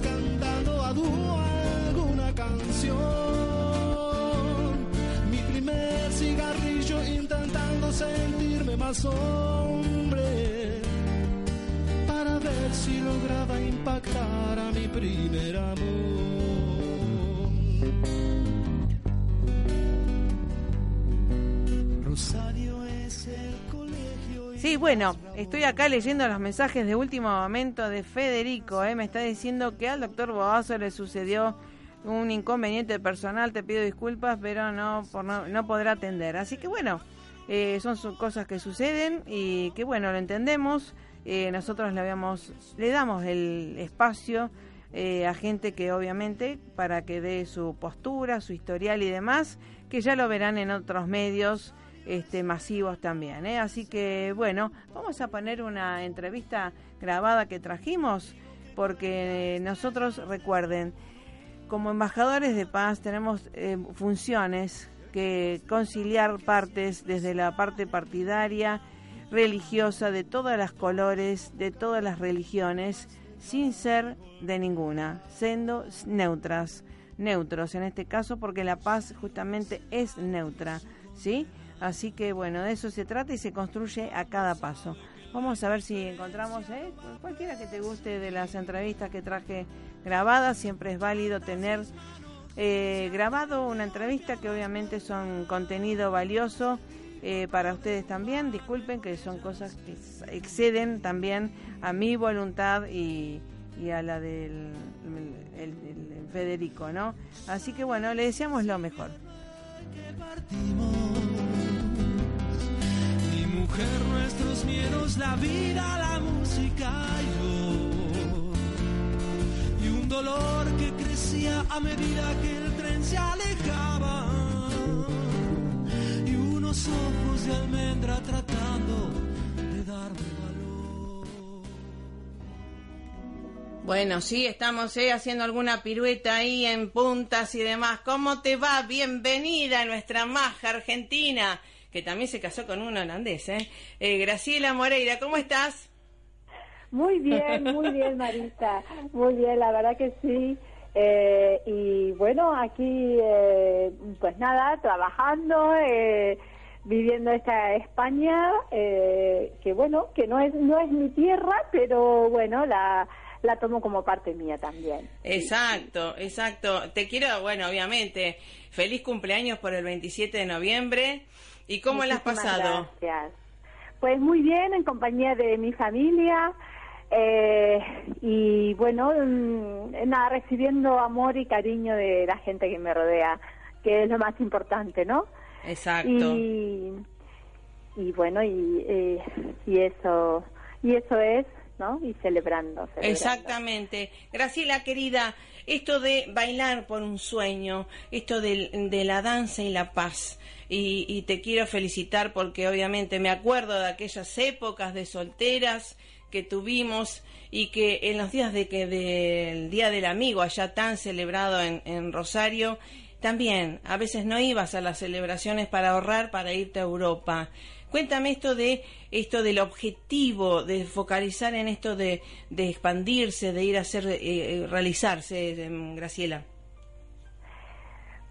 cantando a dúo alguna canción, mi primer cigarrillo intentando sentirme más hombre para ver si lograba impactar a mi primer amor. Sí, bueno, estoy acá leyendo los mensajes de último momento de Federico. ¿eh? Me está diciendo que al doctor Boazo le sucedió un inconveniente personal. Te pido disculpas, pero no, por no, podrá atender. Así que bueno, eh, son cosas que suceden y que bueno, lo entendemos. Eh, nosotros le, habíamos, le damos el espacio eh, a gente que obviamente para que dé su postura, su historial y demás, que ya lo verán en otros medios este, masivos también. ¿eh? Así que bueno, vamos a poner una entrevista grabada que trajimos, porque nosotros recuerden, como embajadores de paz tenemos eh, funciones que conciliar partes desde la parte partidaria, religiosa, de todas las colores, de todas las religiones, sin ser de ninguna, siendo neutras, neutros en este caso, porque la paz justamente es neutra, ¿sí? Así que bueno, de eso se trata y se construye a cada paso. Vamos a ver si encontramos ¿eh? cualquiera que te guste de las entrevistas que traje grabadas. Siempre es válido tener eh, grabado una entrevista que obviamente son contenido valioso eh, para ustedes también. Disculpen que son cosas que exceden también a mi voluntad y, a la del Federico, ¿no? Así que bueno, le deseamos lo mejor nuestros miedos, la vida, la música y un dolor que crecía a medida que el tren se alejaba. Y unos ojos de almendra tratando de darme valor. Bueno, sí, estamos eh, haciendo alguna pirueta ahí en puntas y demás. ¿Cómo te va? Bienvenida a nuestra maja argentina que también se casó con un holandés. ¿eh? ¿eh? Graciela Moreira, ¿cómo estás? Muy bien, muy bien, Marita. Muy bien, la verdad que sí. Eh, y bueno, aquí, eh, pues nada, trabajando, viviendo esta España, que bueno, que no es no es mi tierra, pero bueno, la la tomo como parte mía también. Exacto, exacto. Te quiero, bueno, obviamente, feliz cumpleaños por el 27 de noviembre. ¿Y cómo le has pasado? Gracias. Pues muy bien, en compañía de mi familia. Eh, y bueno, mm, nada, recibiendo amor y cariño de la gente que me rodea, que es lo más importante, ¿no? Exacto. Y, y bueno, y, eh, y eso y eso es, Y celebrando. Exactamente. Graciela, querida, esto de bailar por un sueño, esto de, la danza y la paz, y, te quiero felicitar porque obviamente me acuerdo de aquellas épocas de solteras que tuvimos y que en los días de que del Día del Amigo allá tan celebrado en Rosario también a veces no ibas a las celebraciones para ahorrar para irte a Europa. Cuéntame esto de esto del objetivo de focalizar en esto de, de expandirse, de ir a hacer eh, eh, realizarse, em, Graciela.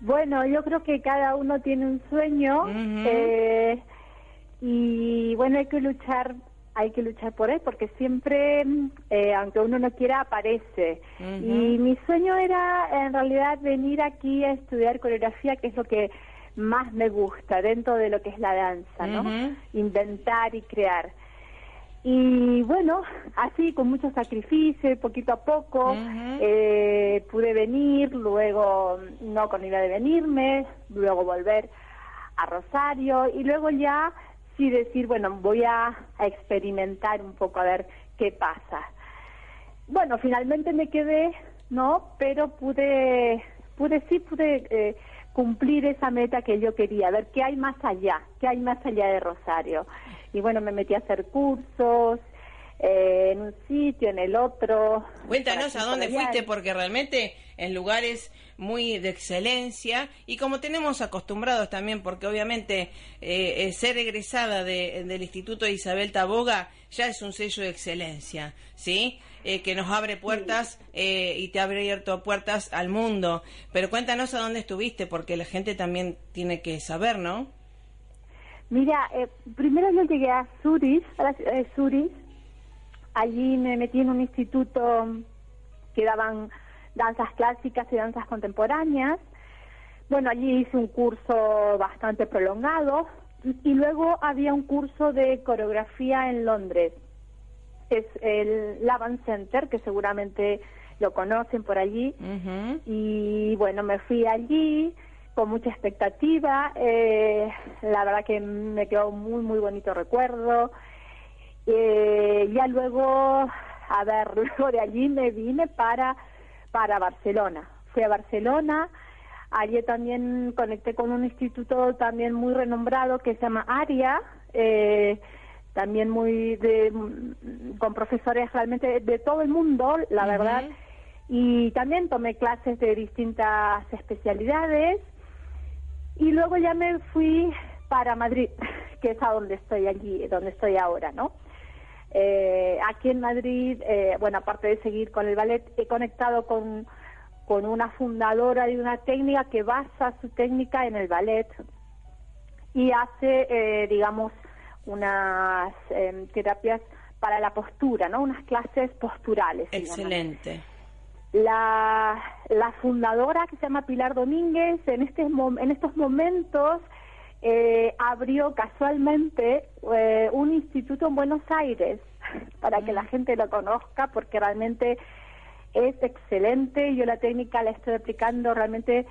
Bueno, yo creo que cada uno tiene un sueño eh, y bueno, hay que luchar, hay que luchar por él porque siempre, eh, aunque uno no quiera, aparece. Y mi sueño era en realidad venir aquí a estudiar coreografía, que es lo que más me gusta dentro de lo que es la danza, ¿no? Inventar y crear. Y bueno, así con mucho sacrificio, poquito a poco, eh, pude venir, luego no con idea de venirme, luego volver a Rosario y luego ya sí decir, bueno, voy a, experimentar un poco a ver qué pasa. Bueno, finalmente me quedé, ¿no? Pero pude, pude sí, pude eh, cumplir esa meta que yo quería, ver qué hay más allá, qué hay más allá de Rosario. Y bueno, me metí a hacer cursos, eh, en un sitio, en el otro. Cuéntanos a dónde fuiste, porque realmente en lugares muy de excelencia y como tenemos acostumbrados también, porque obviamente eh, eh, ser egresada del Instituto Isabel Taboga ya es un sello de excelencia, ¿sí? que nos abre puertas y te ha abierto puertas al mundo. Pero cuéntanos a dónde estuviste, porque la gente también tiene que saber, ¿no? Mira, primero yo llegué a Zurich, a la ciudad de Zurich, Allí me metí en un instituto que daban danzas clásicas y danzas contemporáneas. Bueno, allí hice un curso bastante prolongado y luego había un curso de coreografía en Londres. Es el Lavan Center, que seguramente lo conocen por allí. Y bueno, me fui allí con mucha expectativa. Eh, la verdad que me quedó muy, muy bonito recuerdo. Eh, ya luego, a ver, *laughs* luego de allí me vine para, para Barcelona. Fui a Barcelona, allí también conecté con un instituto también muy renombrado que se llama ARIA, eh, también muy de, con profesores realmente de todo el mundo, la verdad, y también tomé clases de distintas especialidades y luego ya me fui para Madrid, *laughs* que es a donde estoy allí, donde estoy ahora, ¿no? Eh, aquí en Madrid, eh, bueno, aparte de seguir con el ballet, he conectado con, con una fundadora de una técnica que basa su técnica en el ballet y hace, eh, digamos, unas em, terapias para la postura, ¿no? Unas clases posturales. Excelente. La, la fundadora que se llama Pilar Domínguez en, este, en estos momentos eh, abrió casualmente eh, un instituto en Buenos Aires *laughs* para que la mm. gente lo conozca porque realmente es excelente. Yo la técnica la estoy aplicando realmente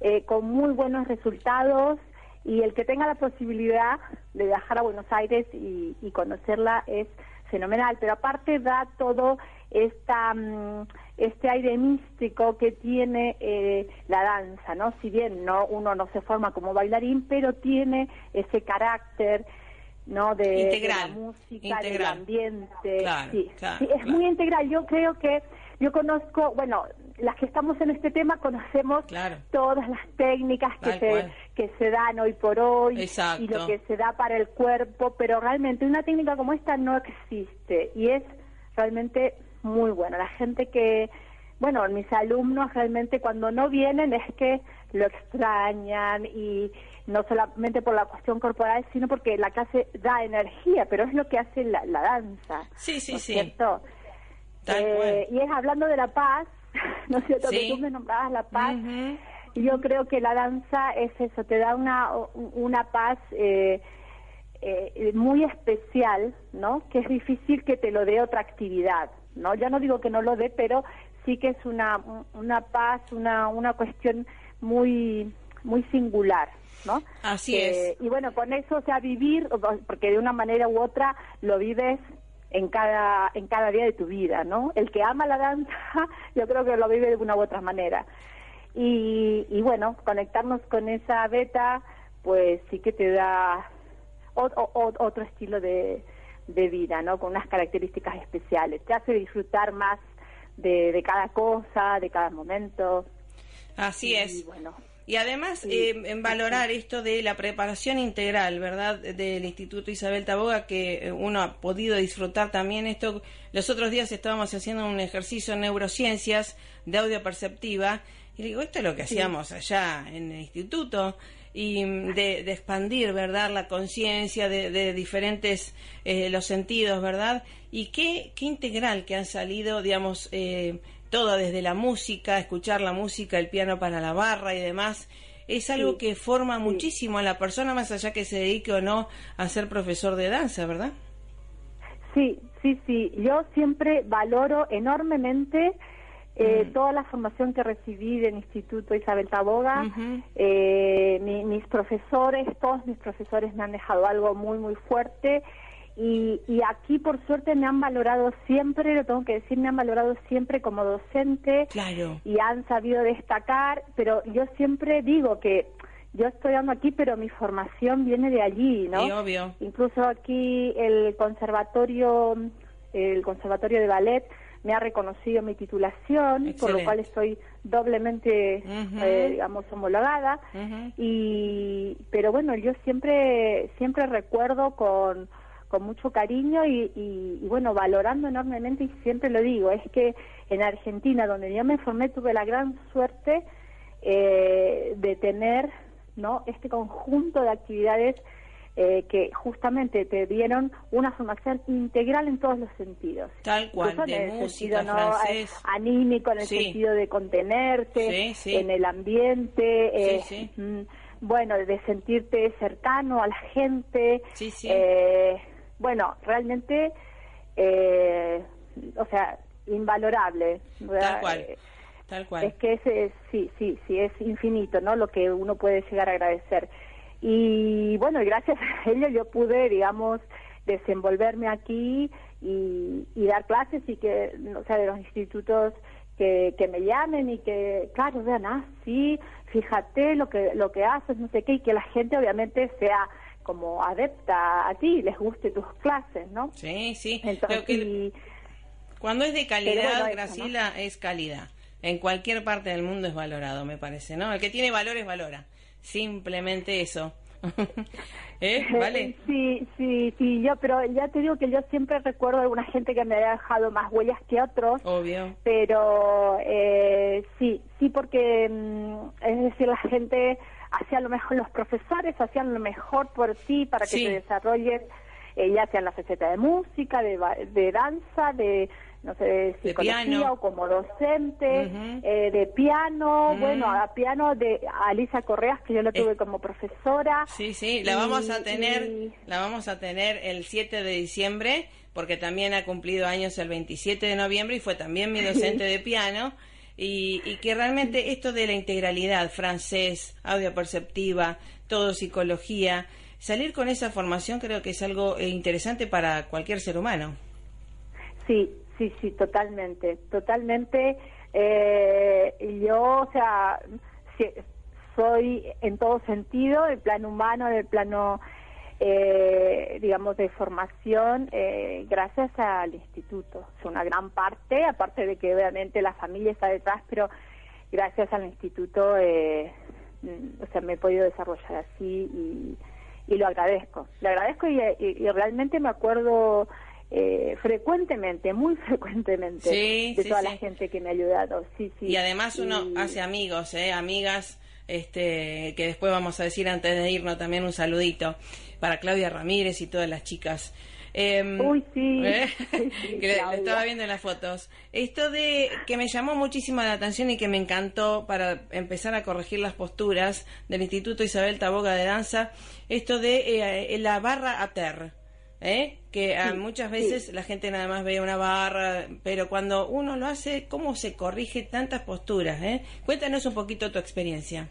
eh, con muy buenos resultados y el que tenga la posibilidad de viajar a Buenos Aires y, y conocerla es fenomenal. Pero aparte da todo esta, mm, este aire místico que tiene eh, la danza, ¿no? Si bien no uno no se forma como bailarín, pero tiene ese carácter, ¿no? De, la música, del ambiente. sí, es muy integral. Yo creo que yo conozco, bueno, las que estamos en este tema conocemos todas las técnicas que se, que se dan hoy por hoy y lo que se da para el cuerpo, pero realmente una técnica como esta no existe y es realmente muy bueno. La gente que, bueno, mis alumnos realmente cuando no vienen es que lo extrañan y no solamente por la cuestión corporal, sino porque la clase da energía, pero es lo que hace la, danza. Sí, sí, sí. Cierto? Eh, y es hablando de la paz, *laughs* ¿no es cierto? Que tú me nombrabas la paz. Y yo creo que la danza es eso, te da una, una paz eh, eh, muy especial, ¿no? Que es difícil que te lo dé otra actividad. ¿No? Ya no digo que no lo dé, pero sí que es una, una paz, una, una cuestión muy, muy singular, ¿no? Así es. Y bueno, con eso, o sea, vivir, porque de una manera u otra lo vives en cada, en cada día de tu vida, ¿no? El que ama la danza, *laughs* yo creo que lo vive de una u otra manera. Y, y bueno, conectarnos con esa beta, pues sí que te da otro estilo de, de vida, ¿no? Con unas características especiales. Te hace disfrutar más de, de cada cosa, de cada momento. Así es. Y bueno. Y además, eh, en valorar esto de la preparación integral, ¿verdad? Del Instituto Isabel Taboga, que eh, uno ha podido disfrutar también esto. Los otros días estábamos haciendo un ejercicio en neurociencias de audio perceptiva. Y digo, esto es lo que hacíamos allá en el instituto y de, expandir, ¿verdad? La conciencia de, diferentes eh, los sentidos, ¿verdad? Y qué, qué integral que han salido, digamos, eh, todo desde la música, escuchar la música, el piano para la barra y demás. Es algo que forma muchísimo a la persona, más allá que se dedique o no a ser profesor de danza, ¿verdad? Sí, sí, sí. Yo siempre valoro enormemente eh, toda la formación que recibí del Instituto Isabel Taboga, eh, mis profesores, todos mis profesores me han dejado algo muy, muy fuerte. Y, y, aquí, por suerte, me han valorado siempre, lo tengo que decir, me han valorado siempre como docente claro. y han sabido destacar, pero yo siempre digo que yo estoy dando aquí, pero mi formación viene de allí, ¿no? Sí, obvio. Incluso aquí el conservatorio, el conservatorio de ballet me ha reconocido mi titulación, por lo cual estoy doblemente, eh, digamos, homologada. Y, pero bueno, yo siempre, siempre recuerdo con con mucho cariño y, y, bueno, valorando enormemente, y siempre lo digo, es que en Argentina, donde yo me formé, tuve la gran suerte eh, de tener ¿no? este conjunto de actividades eh, que justamente te dieron una formación integral en todos los sentidos. Tal cual, de música, francés. anímico, en el sentido de contenerte, en el ambiente, eh, mm, bueno, de sentirte cercano a la gente. Eh, bueno, realmente, o sea, invalorable. Tal cual. Tal cual. Es que ese, sí, sí, sí, es infinito, ¿no? Lo que uno puede llegar a agradecer. Y bueno, gracias a *laughs* ello yo pude, digamos, desenvolverme aquí y, dar clases y que, o sea, de los institutos que, que me llamen y que, claro, vean, ah, sí, fíjate lo que, lo que haces, no sé qué, y que la gente obviamente sea como adepta a ti, les guste tus clases, ¿no? Sí, sí. Entonces, cuando es de calidad, Graciela, es calidad. En cualquier parte del mundo es valorado, me parece, ¿no? El que tiene valores valora. Simplemente eso. *laughs* ¿Eh? ¿Vale? Sí, sí, sí, yo, pero ya te digo que yo siempre recuerdo a alguna gente que me ha dejado más huellas que otros. Obvio. Pero eh, sí, sí, porque mm, es decir, la gente hacía lo mejor, los profesores hacían lo mejor por ti para que te desarrolles, eh, ya sean la faceta de música, de, de danza, de no sé, de psicología o como docente, eh, de piano, bueno, a piano de Alisa Correas, que yo la tuve como profesora. Sí, sí, la vamos a tener, la vamos a tener el 7 de diciembre, porque también ha cumplido años el 27 de noviembre y fue también mi *laughs* docente de piano. Y, y, que realmente esto de la integralidad, francés, audio perceptiva, todo psicología, salir con esa formación creo que es algo eh, interesante para cualquier ser humano. Sí, Sí, sí, totalmente, totalmente. Eh, yo, o sea, soy en todo sentido, el plano humano, el plano, eh, digamos, de formación, eh, gracias al instituto. Es una gran parte, aparte de que obviamente la familia está detrás, pero gracias al instituto, o sea, me he podido desarrollar así y, lo agradezco. Le agradezco y realmente me acuerdo eh, frecuentemente, muy *laughs* frecuentemente, de toda la gente que me ha ayudado. Sí, sí. Y además uno hace amigos, ¿eh? amigas, este, que después vamos a decir antes de irnos también un saludito para Claudia Ramírez y todas las chicas. Em, Uy, sí. *laughs* ¿eh? *laughs* que lo estaba viendo en las fotos. Esto de que me llamó muchísimo la atención y que me encantó para empezar a corregir las posturas del Instituto Isabel Taboga de Danza, esto de eh, la barra ATER. ¿Eh? que ah, muchas veces la gente nada más ve una barra, pero cuando uno lo hace, ¿cómo se corrige tantas posturas? Eh? Cuéntanos un poquito tu experiencia.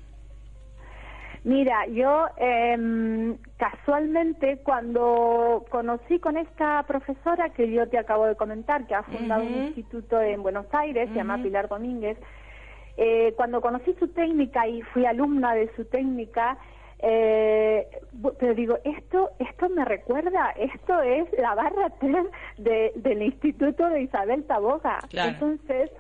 Mira, yo em, casualmente cuando conocí con esta profesora que yo te acabo de comentar, que ha fundado un instituto en Buenos Aires, se llama Pilar Domínguez, eh, cuando conocí su técnica y fui alumna de su técnica, eh, pero digo, esto esto me recuerda, esto es la barra 3 de, del Instituto de Isabel Taboga. Entonces,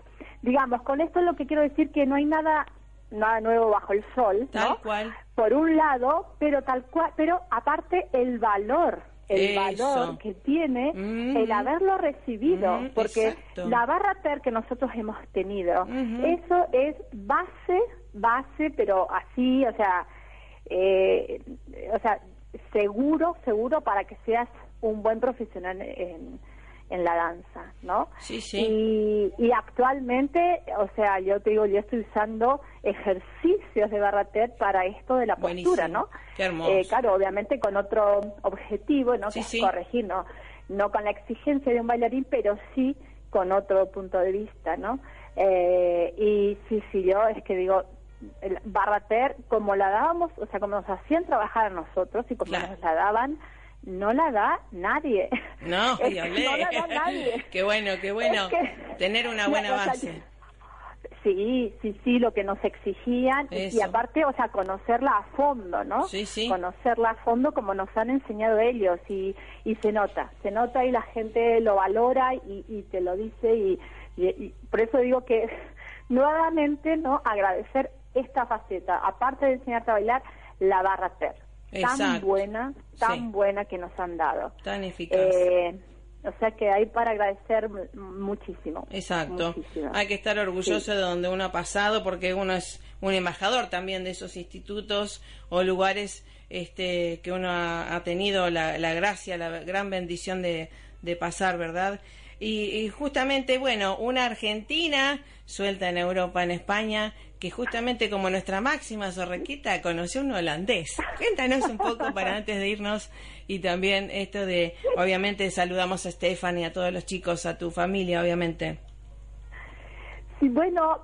digamos, con esto lo que quiero decir que no hay nada nada nuevo bajo el sol, tal cual. Por un lado, pero tal cual, pero aparte el valor, el valor que tiene mm. el haberlo recibido, mm, porque la barra TER que nosotros hemos tenido, eso es base, base, pero así, o sea, eh, o sea, seguro, seguro para que seas un buen profesional en, en la danza, ¿no? Sí, sí. Y, actualmente, o sea, yo te digo, yo estoy usando ejercicios de barrater para esto de la postura, ¿no? Qué hermoso. Eh, claro, obviamente con otro objetivo, ¿no? que es corregir, ¿no? No con la exigencia de un bailarín, pero sí con otro punto de vista, ¿no? Eh, y sí, sí, yo es que digo, barrater, como la dábamos, o sea, como nos hacían trabajar a nosotros y como nos la daban, no la da nadie. No, *laughs* no la da nadie. *laughs* qué bueno, qué bueno tener una buena base. Sí, sí, sí, lo que nos exigían y aparte, o sea, conocerla a fondo, ¿no? Sí, sí. Conocerla a fondo como nos han enseñado ellos y, y se nota, se nota y la gente lo valora y, y te lo dice y, y, por eso digo que *laughs* nuevamente, ¿no? Agradecer esta faceta, aparte de enseñarte a bailar, la barra ter. Tan buena, tan buena que nos han dado. Tan eficaz. Eh, o sea que hay para agradecer muchísimo. Exacto. Hay que estar orgulloso de donde uno ha pasado porque uno es un embajador también de esos institutos o lugares este, que uno ha, tenido la, gracia, la gran bendición de, de pasar, ¿verdad? Y, justamente, bueno, una argentina suelta en Europa, en España, que justamente como nuestra máxima zorrequita conoció un holandés. Cuéntanos un poco para antes de irnos y también esto de, obviamente saludamos a Stephanie, a todos los chicos, a tu familia, obviamente. Sí, bueno,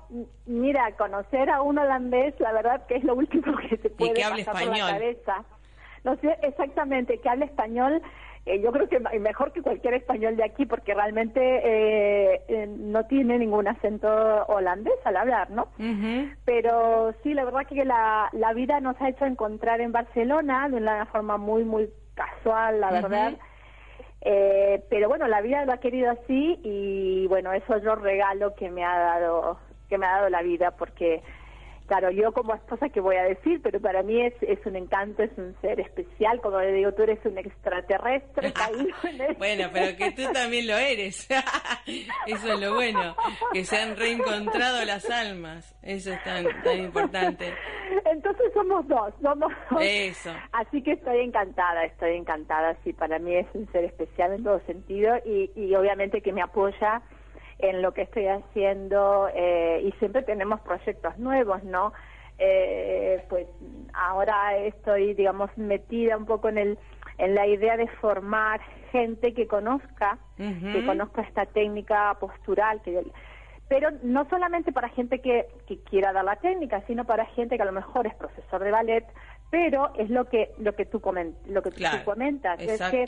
mira, conocer a un holandés, la verdad que es lo último que se puede y que hable pasar español. por la cabeza. No sé exactamente, que hable español eh, yo creo que mejor que cualquier español de aquí porque realmente eh, eh, no tiene ningún acento holandés al hablar, ¿no? Pero sí, la verdad que la, la vida nos ha hecho encontrar en Barcelona de una forma muy, muy casual, la verdad. pero bueno, la vida lo ha querido así y bueno, eso es lo regalo que me ha dado que me ha dado la vida porque Claro, yo como esposa, ¿qué voy a decir? Pero para mí es, es un encanto, es un ser especial. Como le digo, tú eres un extraterrestre *laughs* caído en Bueno, pero que tú también lo eres. *laughs* Eso es lo bueno, que se han reencontrado las almas. Eso es tan, tan importante. Entonces somos dos, somos dos. Eso. Así que estoy encantada, estoy encantada. Sí, para mí es un ser especial en todo sentido y, y obviamente que me apoya en lo que estoy haciendo eh, y siempre tenemos proyectos nuevos, ¿no? Eh, pues ahora estoy, digamos, metida un poco en el en la idea de formar gente que conozca, que conozca esta técnica postural, que pero no solamente para gente que, que quiera dar la técnica, sino para gente que a lo mejor es profesor de ballet, pero es lo que lo que tú coment, lo que tú comentas, es que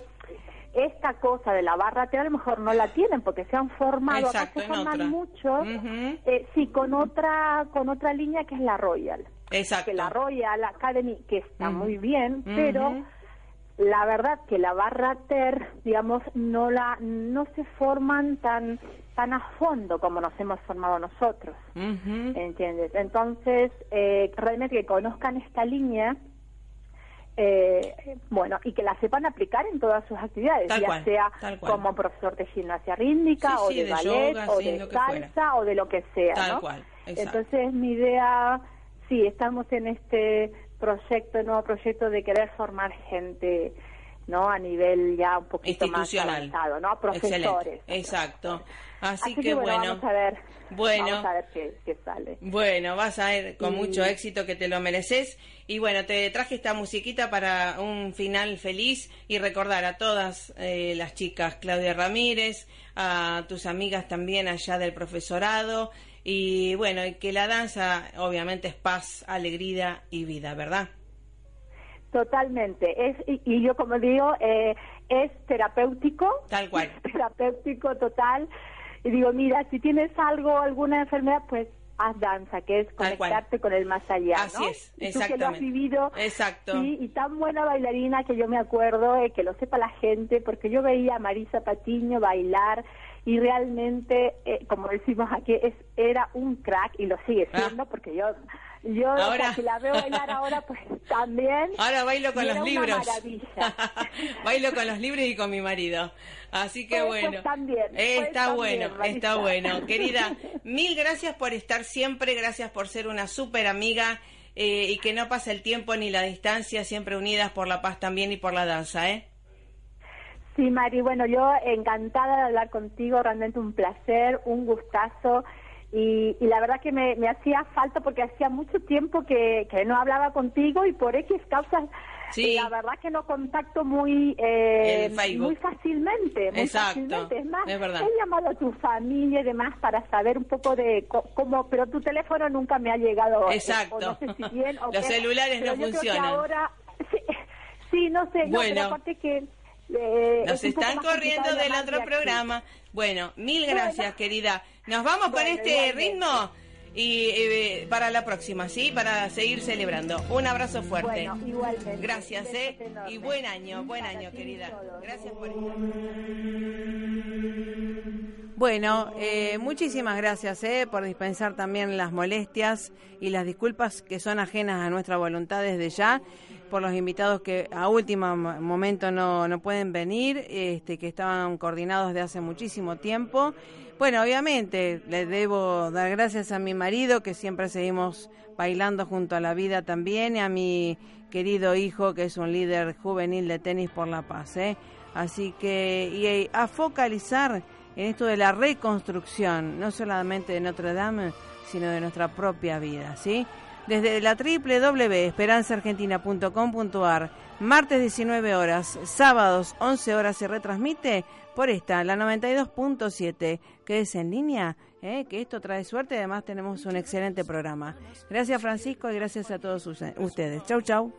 esta cosa de la barra a lo mejor no la tienen porque se han formado, Exacto, se forman mucho, eh, sí, con otra, con otra línea que es la Royal. Exacto. Que la Royal Academy, que está muy bien, pero la verdad que la barra ter, digamos, no la, no se forman tan, tan a fondo como nos hemos formado nosotros, ¿entiendes? Entonces, eh, realmente que conozcan esta línea, eh, bueno, y que la sepan aplicar en todas sus actividades, ya sea como profesor de gimnasia rítmica o de, ballet o de salsa o de lo que sea. ¿no? Entonces mi idea, sí, estamos en este proyecto, nuevo proyecto de querer formar gente ¿no? A nivel ya un poquito más avanzado, ¿no? Profesores. Exacto. Así, que, bueno, vamos a ver. Bueno, vamos a ver qué, sale. Bueno, vas a ver con mucho éxito que te lo mereces. Y bueno, te traje esta musiquita para un final feliz y recordar a todas eh, las chicas, Claudia Ramírez, a tus amigas también allá del profesorado. Y bueno, que la danza obviamente es paz, alegría y vida, ¿verdad? Totalmente. Es, y, yo como digo, eh, es terapéutico. Tal cual. *laughs* terapéutico total. Y digo, mira, si tienes algo, alguna enfermedad, pues haz danza, que es conectarte con el más allá. Así es, exactamente. Tú que lo has vivido. Exacto. y tan buena bailarina que yo me acuerdo, eh, que lo sepa la gente, porque yo veía a Marisa Patiño bailar y realmente, eh, como decimos aquí, es, era un crack y lo sigue ah. siendo, porque yo yo ahora... si la veo bailar ahora, pues también. Ahora bailo con los libros. *laughs* bailo con los libros y con mi marido. Así que bueno. También, está bueno, está *laughs* bueno. Querida, mil gracias por estar siempre, gracias por ser una súper amiga eh, y que no pase el tiempo ni la distancia, siempre unidas por la paz también y por la danza, ¿eh? Sí, Mari, bueno, yo encantada de hablar contigo, realmente un placer, un gustazo. Y, la verdad que me, hacía falta porque hacía mucho tiempo que, no hablaba contigo y por X causas la verdad que no contacto muy eh, muy fácilmente, muy fácilmente. Es más, he llamado a tu familia y demás para saber un poco de cómo, pero tu teléfono nunca me ha llegado. Eh, Exacto. *laughs* Los celulares no funcionan. ahora, sí, *laughs* no sé, bueno. aparte que eh, Nos están corriendo del otro programa. Bueno, mil gracias, querida. Nos vamos con este ritmo y eh, para la próxima, ¿sí? Para seguir celebrando. Un abrazo fuerte. Bueno, igualmente. Gracias, ¿eh? Y buen año, buen año, querida. Gracias por Bueno, eh, muchísimas gracias eh, por dispensar también las molestias y las disculpas que son ajenas a nuestra voluntad desde ya por los invitados que a último momento no, no pueden venir, este, que estaban coordinados de hace muchísimo tiempo. Bueno, obviamente le debo dar gracias a mi marido, que siempre seguimos bailando junto a la vida también, y a mi querido hijo, que es un líder juvenil de tenis por la paz. ¿eh? Así que, y a focalizar en esto de la reconstrucción, no solamente de Notre Dame, sino de nuestra propia vida, ¿sí? Desde la www.esperanzaargentina.com.ar, martes 19 horas, sábados 11 horas se retransmite por esta, la 92.7, que es en línea, ¿eh? que esto trae suerte, además tenemos un excelente programa. Gracias Francisco y gracias a todos ustedes. Chau, chau.